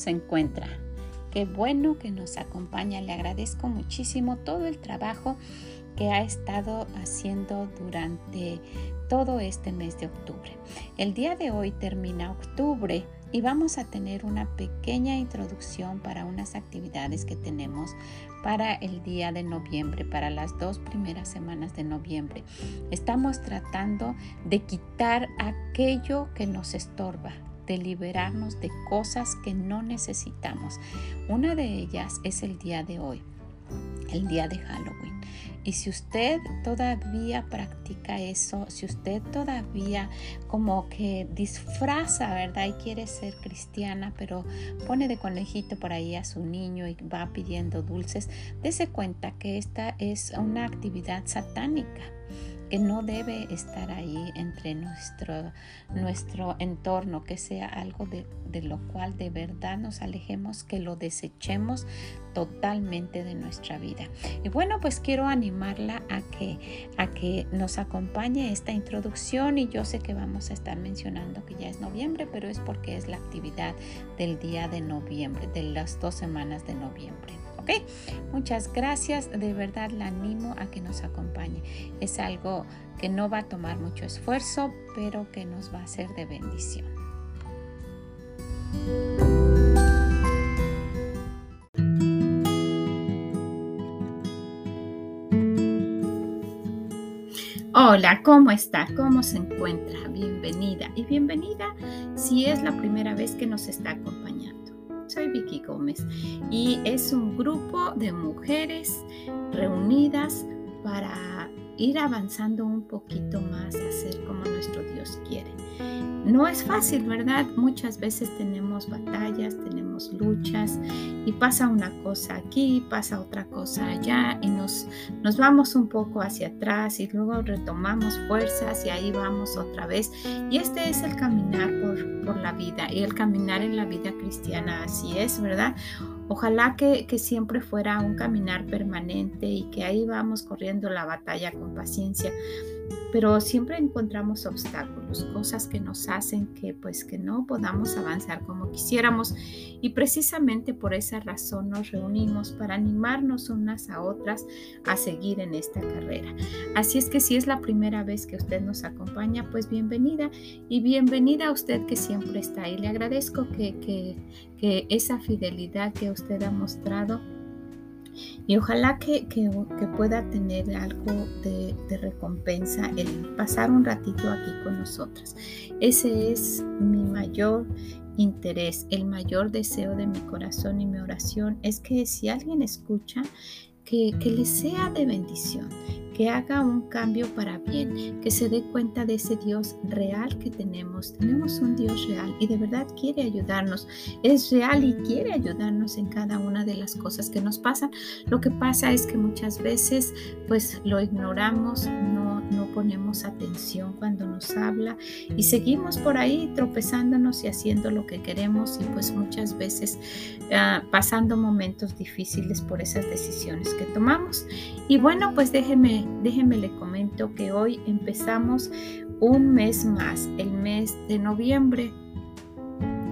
se encuentra? Qué bueno que nos acompaña. Le agradezco muchísimo todo el trabajo que ha estado haciendo durante todo este mes de octubre. El día de hoy termina octubre y vamos a tener una pequeña introducción para unas actividades que tenemos para el día de noviembre, para las dos primeras semanas de noviembre. Estamos tratando de quitar aquello que nos estorba, de liberarnos de cosas que no necesitamos. Una de ellas es el día de hoy, el día de Halloween. Y si usted todavía practica eso, si usted todavía como que disfraza, ¿verdad? Y quiere ser cristiana, pero pone de conejito por ahí a su niño y va pidiendo dulces, dése cuenta que esta es una actividad satánica que no debe estar ahí entre nuestro, nuestro entorno, que sea algo de, de, lo cual de verdad nos alejemos, que lo desechemos totalmente de nuestra vida. Y bueno, pues quiero animarla a que, a que nos acompañe esta introducción y yo sé que vamos a estar mencionando que ya es noviembre, pero es porque es la actividad del día de noviembre, de las dos semanas de noviembre. Muchas gracias. De verdad la animo a que nos acompañe. Es algo que no va a tomar mucho esfuerzo, pero que nos va a ser de bendición. Hola, ¿cómo está? ¿Cómo se encuentra? Bienvenida y bienvenida si es la primera vez que nos está acompañando. Y es un grupo de mujeres reunidas para ir avanzando un poquito más a ser como nuestro Dios quiere. No es fácil, ¿verdad? Muchas veces tenemos batallas, tenemos luchas y pasa una cosa aquí, pasa otra cosa allá y nos, nos vamos un poco hacia atrás y luego retomamos fuerzas y ahí vamos otra vez. Y este es el caminar por, por la vida y el caminar en la vida cristiana, así es, ¿verdad? Ojalá que, siempre fuera un caminar permanente y que ahí vamos corriendo la batalla con paciencia pero siempre encontramos obstáculos, cosas que nos hacen que pues que no podamos avanzar como quisiéramos y precisamente por esa razón nos reunimos para animarnos unas a otras a seguir en esta carrera. Así es que si es la primera vez que usted nos acompaña, pues bienvenida y bienvenida a usted que siempre está ahí. Le agradezco que, que, que esa fidelidad que usted ha mostrado y ojalá que, pueda tener algo de, de, recompensa el pasar un ratito aquí con nosotras. Ese es mi mayor interés, el mayor deseo de mi corazón y mi oración es que si alguien escucha, que, que le sea de bendición, que haga un cambio para bien, que se dé cuenta de ese Dios real que tenemos. Tenemos un Dios real y de verdad quiere ayudarnos. Es real y quiere ayudarnos en cada una de las cosas que nos pasan. Lo que pasa es que muchas veces pues lo ignoramos, no, no ponemos atención cuando nos habla y seguimos por ahí tropezándonos y haciendo lo que queremos y pues muchas veces uh, pasando momentos difíciles por esas decisiones que tomamos. Y bueno, pues déjeme déjenme le comento que hoy empezamos un mes más, el mes de noviembre.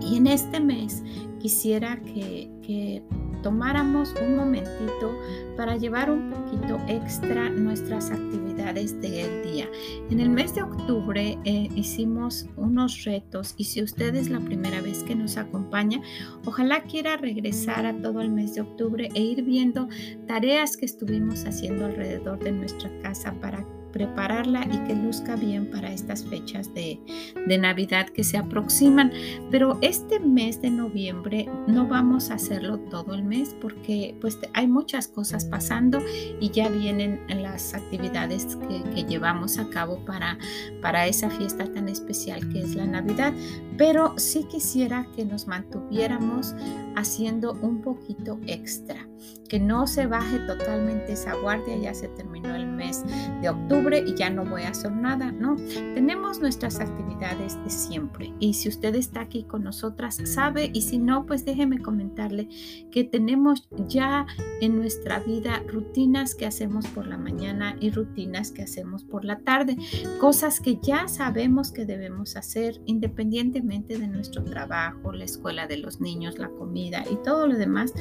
Y en este mes quisiera que tomáramos un momentito para llevar un poquito extra nuestras actividades del día. En el mes de octubre eh, hicimos unos retos y si usted es la primera vez que nos acompaña, ojalá quiera regresar a todo el mes de octubre e ir viendo tareas que estuvimos haciendo alrededor de nuestra casa para prepararla y que luzca bien para estas fechas de, de, Navidad que se aproximan. Pero este mes de noviembre no vamos a hacerlo todo el mes porque pues hay muchas cosas pasando y ya vienen las actividades que, llevamos a cabo para, para esa fiesta tan especial que es la Navidad. Pero sí quisiera que nos mantuviéramos haciendo un poquito extra. que no se baje totalmente esa guardia, ya se terminó el mes de octubre y ya no voy a hacer nada, no, tenemos nuestras actividades de siempre. Y si usted está aquí con nosotras, sabe y si no, pues déjeme comentarle que tenemos ya en nuestra vida rutinas que hacemos por la mañana y rutinas que hacemos por la tarde, cosas que ya sabemos que debemos hacer independientemente de nuestro trabajo, la escuela de los niños, la comida y todo lo demás.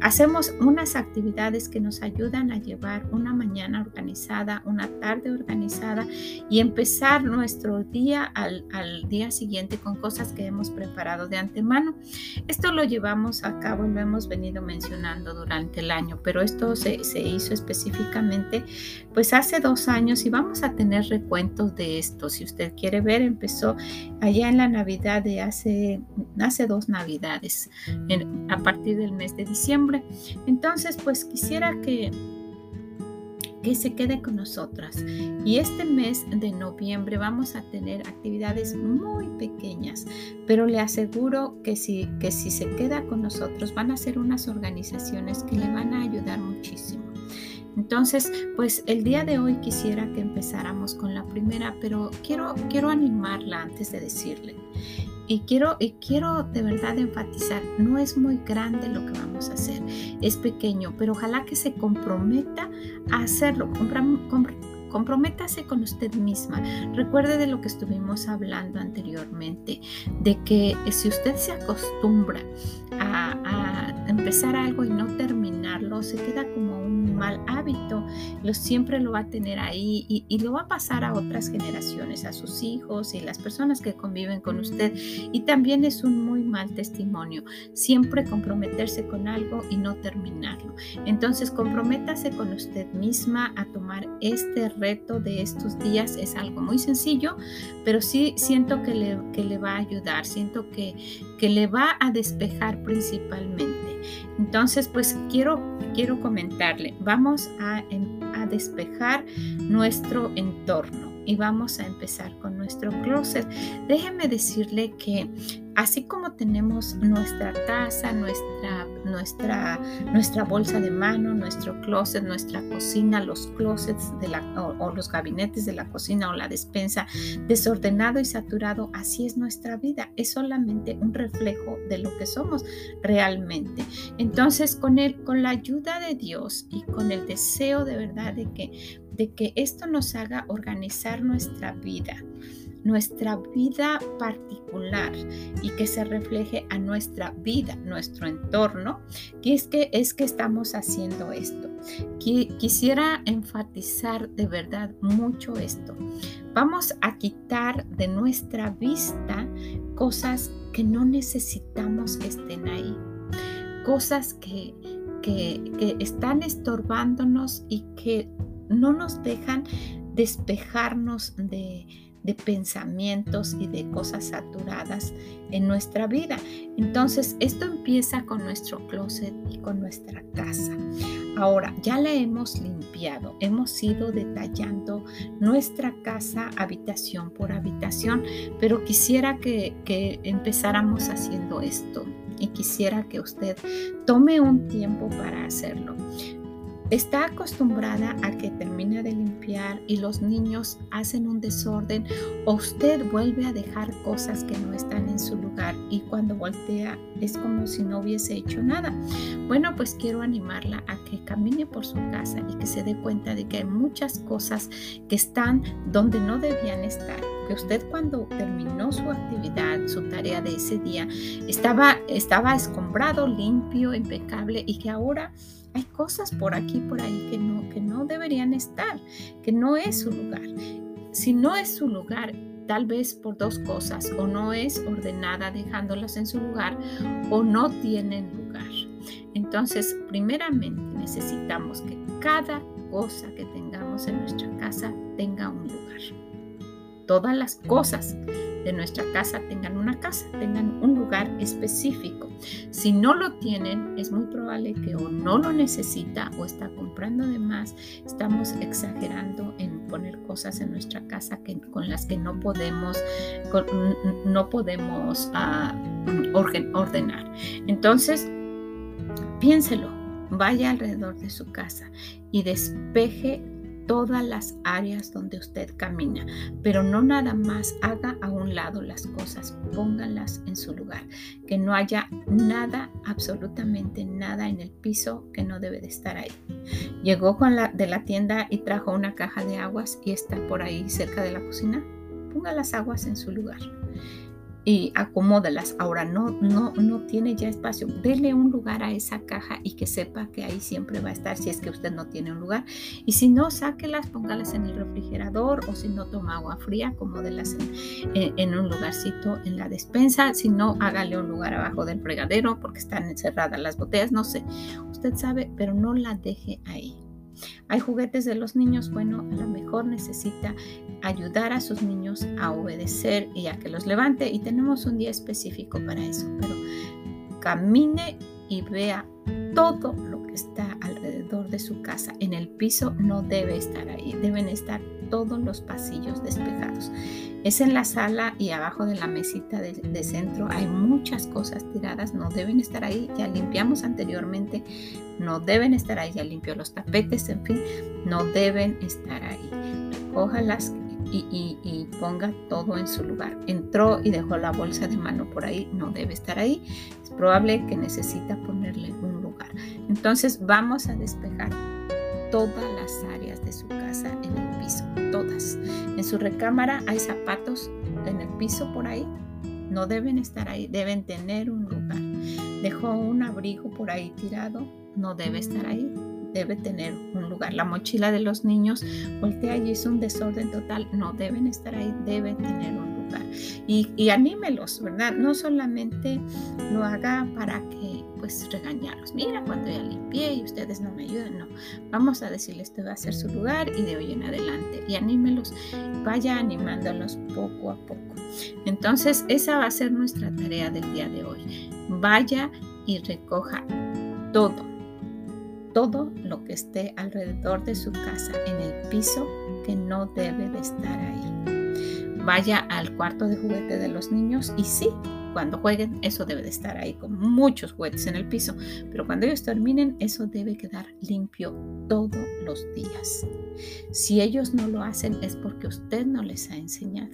Hacemos unas actividades que nos ayudan a llevar una mañana organizada, una tarde organizada y empezar nuestro día al, día siguiente con cosas que hemos preparado de antemano. Esto lo llevamos a cabo y lo hemos venido mencionando durante el año, pero esto se, se hizo específicamente pues hace dos años y vamos a tener recuentos de esto. Si usted quiere ver, empezó allá en la Navidad de hace, hace dos Navidades, a partir del mes de diciembre. Entonces, pues quisiera que que se quede con nosotras. Y este mes de noviembre vamos a tener actividades muy pequeñas, pero le aseguro que si, que si se queda con nosotros van a ser unas organizaciones que le van a ayudar muchísimo. Entonces, pues el día de hoy quisiera que empezáramos con la primera, pero quiero, quiero animarla antes de decirle. Y quiero, y quiero de verdad enfatizar, no es muy grande lo que vamos a hacer, es pequeño, pero ojalá que se comprometa hacerlo. comprométase con usted misma. Recuerde de lo que estuvimos hablando anteriormente, de que si usted se acostumbra a, a empezar algo y no terminarlo, se queda como un mal hábito, lo, siempre lo va a tener ahí y, y, lo va a pasar a otras generaciones, a sus hijos y las personas que conviven con usted. Y también es un muy mal testimonio, siempre comprometerse con algo y no terminarlo. Entonces, comprométase con usted misma a tomar este reto de estos días. Es algo muy sencillo, pero sí siento que le, que le va a ayudar, siento que, que le va a despejar principalmente. Entonces, pues quiero, quiero comentarle, vamos a, despejar nuestro entorno y vamos a empezar con nuestro closet. Déjeme decirle que así como tenemos nuestra taza, nuestra, nuestra, nuestra bolsa de mano, nuestro closet, nuestra cocina, los closets de la, o, los gabinetes de la cocina o la despensa desordenado y saturado, así es nuestra vida. Es solamente un reflejo de lo que somos realmente. Entonces, con, el, con la ayuda de Dios y con el deseo de verdad de que, de que esto nos haga organizar nuestra vida, nuestra vida particular y que se refleje a nuestra vida, nuestro entorno, que es que es que estamos haciendo esto. Quisiera enfatizar de verdad mucho esto. Vamos a quitar de nuestra vista cosas que no necesitamos que estén ahí, cosas que, que, que están estorbándonos y que no nos dejan despejarnos de, de pensamientos y de cosas saturadas en nuestra vida. Entonces, esto empieza con nuestro closet y con nuestra casa. Ahora, ya la hemos limpiado, hemos ido detallando nuestra casa habitación por habitación, pero quisiera que, que empezáramos haciendo esto y quisiera que usted tome un tiempo para hacerlo está acostumbrada a que de limpiar y los niños hacen un desorden o usted vuelve a dejar cosas que no están en su lugar y cuando voltea es como si no hubiese hecho nada. Bueno, pues quiero animarla a que camine por su casa y que se dé cuenta de que hay muchas cosas que están donde no debían estar que usted cuando terminó su actividad, su tarea de ese día, estaba, estaba escombrado, limpio, impecable y que ahora hay cosas por aquí, por ahí que no, no deberían estar, que no es su lugar. Si no es su lugar, tal vez por dos cosas, o no es ordenada dejándolas en su lugar, o no tienen lugar. Entonces, primeramente necesitamos que cada cosa que tengamos en nuestra casa tenga un lugar. Todas las cosas de nuestra casa tengan una casa, tengan un lugar específico. Si no lo tienen, es muy probable que o no lo necesita o está comprando de más. Estamos exagerando en poner cosas en nuestra casa que, con las que no podemos, no podemos ah, ordenar. Entonces, piénselo, vaya alrededor de su casa y despeje todas las áreas donde usted camina, pero no nada más haga a un lado las cosas, pónganlas en su lugar, que no haya nada, absolutamente nada en el piso que no debe de estar ahí. Llegó con la de la tienda y trajo una caja de aguas y está por ahí cerca de la cocina. Ponga las aguas en su lugar y acomódelas. Ahora no, no, no tiene ya espacio. Dele un lugar a esa caja y que sepa que ahí siempre va a estar si es que usted no tiene un lugar. Y si no, sáquelas, póngalas en el refrigerador o si no toma agua fría, acomódelas en, en un lugarcito en la despensa. Si no, hágale un lugar abajo del fregadero porque están encerradas las botellas. No sé, usted sabe, pero no la deje ahí. Hay juguetes de los niños, bueno, a lo mejor necesita ayudar a sus niños a obedecer y a que los levante y tenemos un día específico para eso, pero camine y vea todo lo que está alrededor de su casa. En el piso no debe estar ahí, deben estar todos los pasillos despejados. Es en la sala y abajo de la mesita de, centro hay muchas cosas tiradas, no deben estar ahí, ya limpiamos anteriormente, no deben estar ahí, ya limpió los tapetes, en fin, no deben estar ahí. Recójalas y, y, ponga todo en su lugar. Entró y dejó la bolsa de mano por ahí, no debe estar ahí. Es probable que necesita ponerle un lugar. Entonces vamos a despejar todas las áreas todas. En su recámara hay zapatos en el piso por ahí, no deben estar ahí, deben tener un lugar. Dejó un abrigo por ahí tirado, no debe estar ahí, debe tener un lugar. La mochila de los niños, voltea allí, es un desorden total, no deben estar ahí, debe tener un lugar. Y, y anímelos, ¿verdad? No solamente lo haga para que, pues, regañarlos. Mira, cuando ya limpié y ustedes no me ayudan, no. Vamos a decirles, este va a ser su lugar y de hoy en adelante. Y anímelos, vaya animándolos poco a poco. Entonces, esa va a ser nuestra tarea del día de hoy. Vaya y recoja todo todo lo que esté alrededor de su casa en el piso que no debe de estar ahí. Vaya al cuarto de juguete de los niños y sí, cuando jueguen eso debe de estar ahí con muchos juguetes en el piso, pero cuando ellos terminen eso debe quedar limpio todos los días. Si ellos no lo hacen es porque usted no les ha enseñado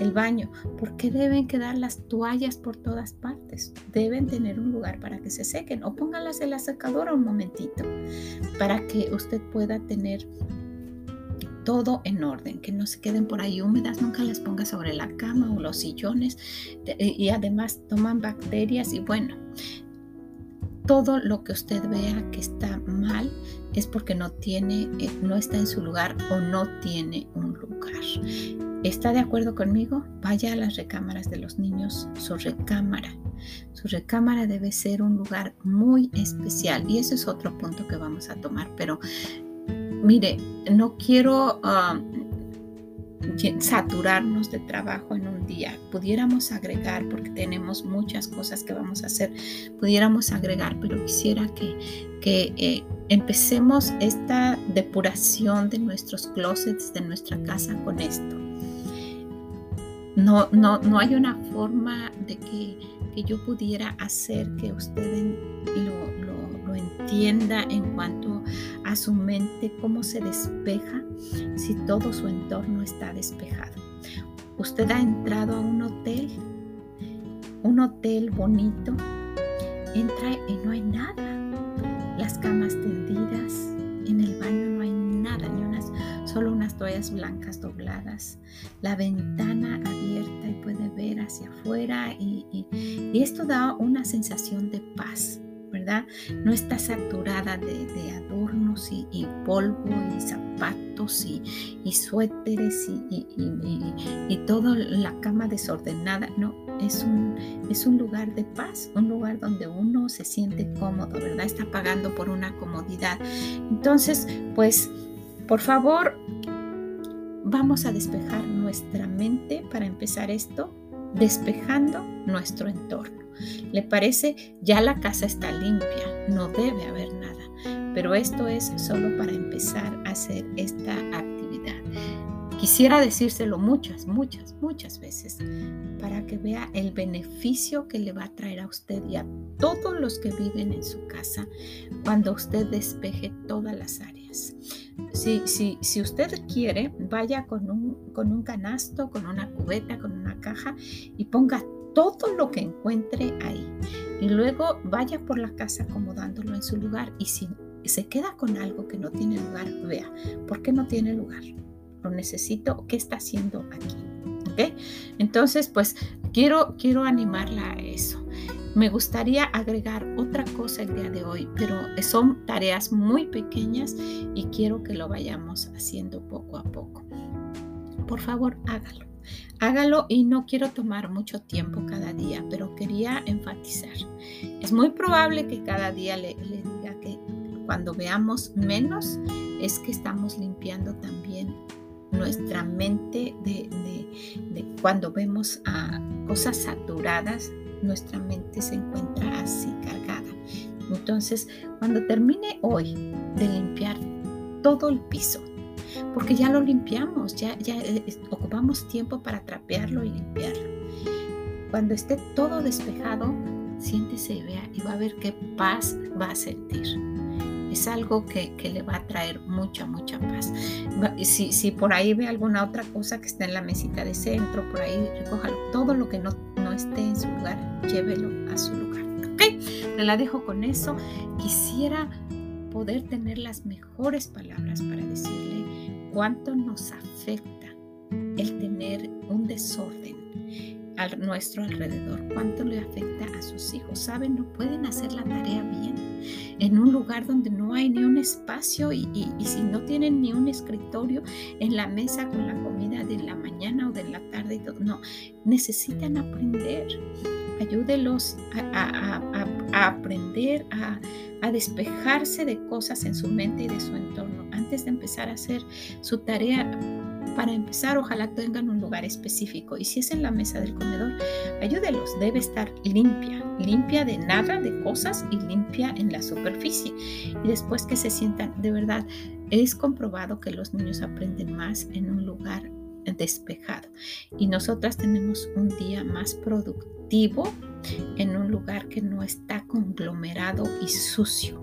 el baño. ¿Por qué deben quedar las toallas por todas partes? Deben tener un lugar para que se sequen o pónganlas en la secadora un momentito para que usted pueda tener todo en orden, que no se queden por ahí húmedas, nunca las ponga sobre la cama o los sillones y además toman bacterias y bueno, todo lo que usted vea que está mal es porque no tiene, eh, no está en su lugar o no tiene un lugar. ¿Está de acuerdo conmigo? Vaya a las recámaras de los niños, su recámara. Su recámara debe ser un lugar muy especial y ese es otro punto que vamos a tomar. Pero mire, no quiero um, saturarnos de trabajo en un día. Pudiéramos agregar, porque tenemos muchas cosas que vamos a hacer, pudiéramos agregar, pero quisiera que, que eh, empecemos esta depuración de nuestros closets, de nuestra casa con esto. No, no, no hay una forma de que, yo pudiera hacer que usted lo, lo, entienda en cuanto a su mente, cómo se despeja si todo su entorno está despejado. Usted ha entrado a un hotel, un hotel bonito, entra y no hay nada. Las camas tendidas, en el baño no hay nada, ni unas, solo unas toallas blancas dobladas, la ventana abierta y puede ver hacia afuera y, esto da una sensación de paz. ¿Verdad? No está saturada de, adornos y, polvo y zapatos y, suéteres y, y, toda la cama desordenada. No, es un, es un lugar de paz, un lugar donde uno se siente cómodo, ¿verdad? Está pagando por una comodidad. Entonces, pues, por favor, vamos a despejar nuestra mente para empezar esto, despejando nuestro entorno. ¿Le parece? Ya la casa está limpia, no debe haber nada, pero esto es solo para empezar a hacer esta actividad Quisiera decírselo muchas, muchas, muchas veces para que vea el beneficio que le va a traer a usted y a todos los que viven en su casa cuando usted despeje todas las áreas. Si, si, si usted quiere, vaya con un, con un canasto, con una cubeta, con una caja y ponga todo lo que encuentre ahí. Y luego vaya por la casa acomodándolo en su lugar y si se queda con algo que no tiene lugar, vea, ¿por qué no tiene lugar? Lo necesito, ¿qué está haciendo aquí? Entonces, pues quiero, quiero animarla a eso. Me gustaría agregar otra cosa el día de hoy, pero son tareas muy pequeñas y quiero que lo vayamos haciendo poco a poco. Por favor, hágalo. Hágalo y no quiero tomar mucho tiempo cada día, pero quería enfatizar. Es muy probable que cada día le, diga que cuando veamos menos es que estamos limpiando también nuestra mente de, cuando vemos a cosas saturadas, nuestra mente se encuentra así cargada. Entonces, cuando termine hoy de limpiar todo el piso, porque ya lo limpiamos, ya, ya eh, ocupamos tiempo para trapearlo y limpiarlo. Cuando esté todo despejado, siéntese y vea y va a ver qué paz va a sentir. Es algo que, le va a traer mucha, mucha paz. Si, si, por ahí ve alguna otra cosa que está en la mesita de centro, por ahí recójalo. Todo lo que no, no esté en su lugar, llévelo a su lugar. ¿Ok? Le la dejo con eso. Quisiera poder tener las mejores palabras para decirle cuánto nos afecta el tener un desorden a nuestro alrededor, cuánto le afecta a sus hijos. Saben, no pueden hacer la tarea bien en un lugar donde no hay ni un espacio y, si no tienen ni un escritorio en la mesa con la comida de la mañana o de la tarde, no, necesitan aprender. Ayúdelos a, aprender a despejarse de cosas en su mente y de su entorno antes de empezar a hacer su tarea. Para empezar, ojalá tengan un lugar específico y si es en la mesa del comedor, ayúdelos. Debe estar limpia, limpia de nada, de cosas y limpia en la superficie. Y después que se sientan, de verdad, es comprobado que los niños aprenden más en un lugar despejado. Y nosotras tenemos un día más productivo en un lugar que no está conglomerado y sucio.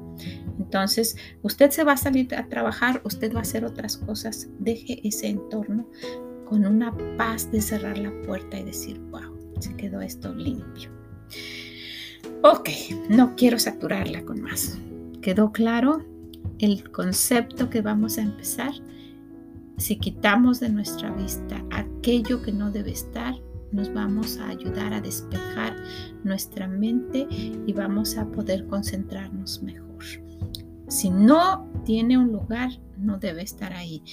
Entonces, usted se va a salir a trabajar, usted va a hacer otras cosas, deje ese entorno con una paz de cerrar la puerta y decir, wow, se quedó esto limpio. Ok, no quiero saturarla con más. ¿Quedó claro el concepto que vamos a empezar? Si quitamos de nuestra vista aquello que no debe estar, nos vamos a ayudar a despejar nuestra mente y vamos a poder concentrarnos mejor. Si no tiene un lugar, no debe estar ahí.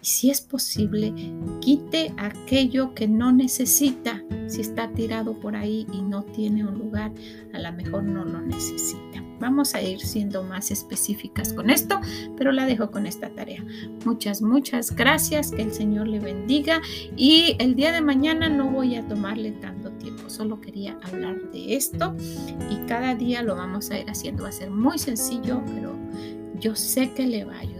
Y si es posible, quite aquello que no necesita. Si está tirado por ahí y no tiene un lugar, a lo mejor no lo necesita. Vamos a ir siendo más específicas con esto, pero la dejo con esta tarea. Muchas, muchas gracias. Que el Señor le bendiga. Y el día de mañana no voy a tomarle tanto tiempo. Solo quería hablar de esto y cada día lo vamos a ir haciendo. Va a ser muy sencillo, pero yo sé que le va a ayudar.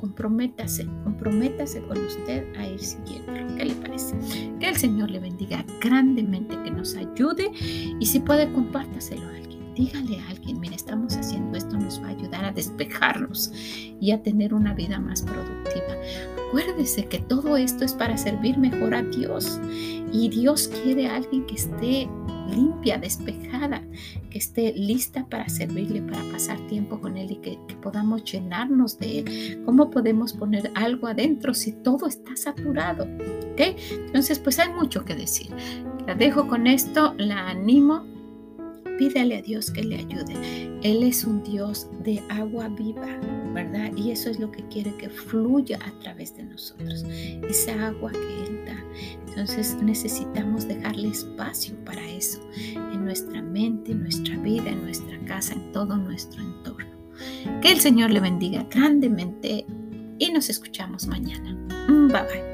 Comprométase, comprométase con usted a ir siguiendo. ¿Qué le parece? El Señor le bendiga grandemente, que nos ayude y si puede, compártaselo a alguien. Dígale a alguien, mire, estamos haciendo esto, nos va a ayudar a despejarnos y a tener una vida más productiva. Acuérdese que todo esto es para servir mejor a Dios y Dios quiere a alguien que esté limpia, despejada, que esté lista para servirle, para pasar tiempo con Él y que, podamos llenarnos de Él. ¿Cómo podemos poner algo adentro si todo está saturado? ¿Okay? Entonces, pues hay mucho que decir. La dejo con esto, la animo pídele a Dios que le ayude. Él es un Dios de agua viva, ¿verdad? Y eso es lo que quiere que fluya a través de nosotros, esa agua que Él da. Entonces necesitamos dejarle espacio para eso en nuestra mente, en nuestra vida, en nuestra casa, en todo nuestro entorno. Que el Señor le bendiga grandemente y nos escuchamos mañana. Bye bye.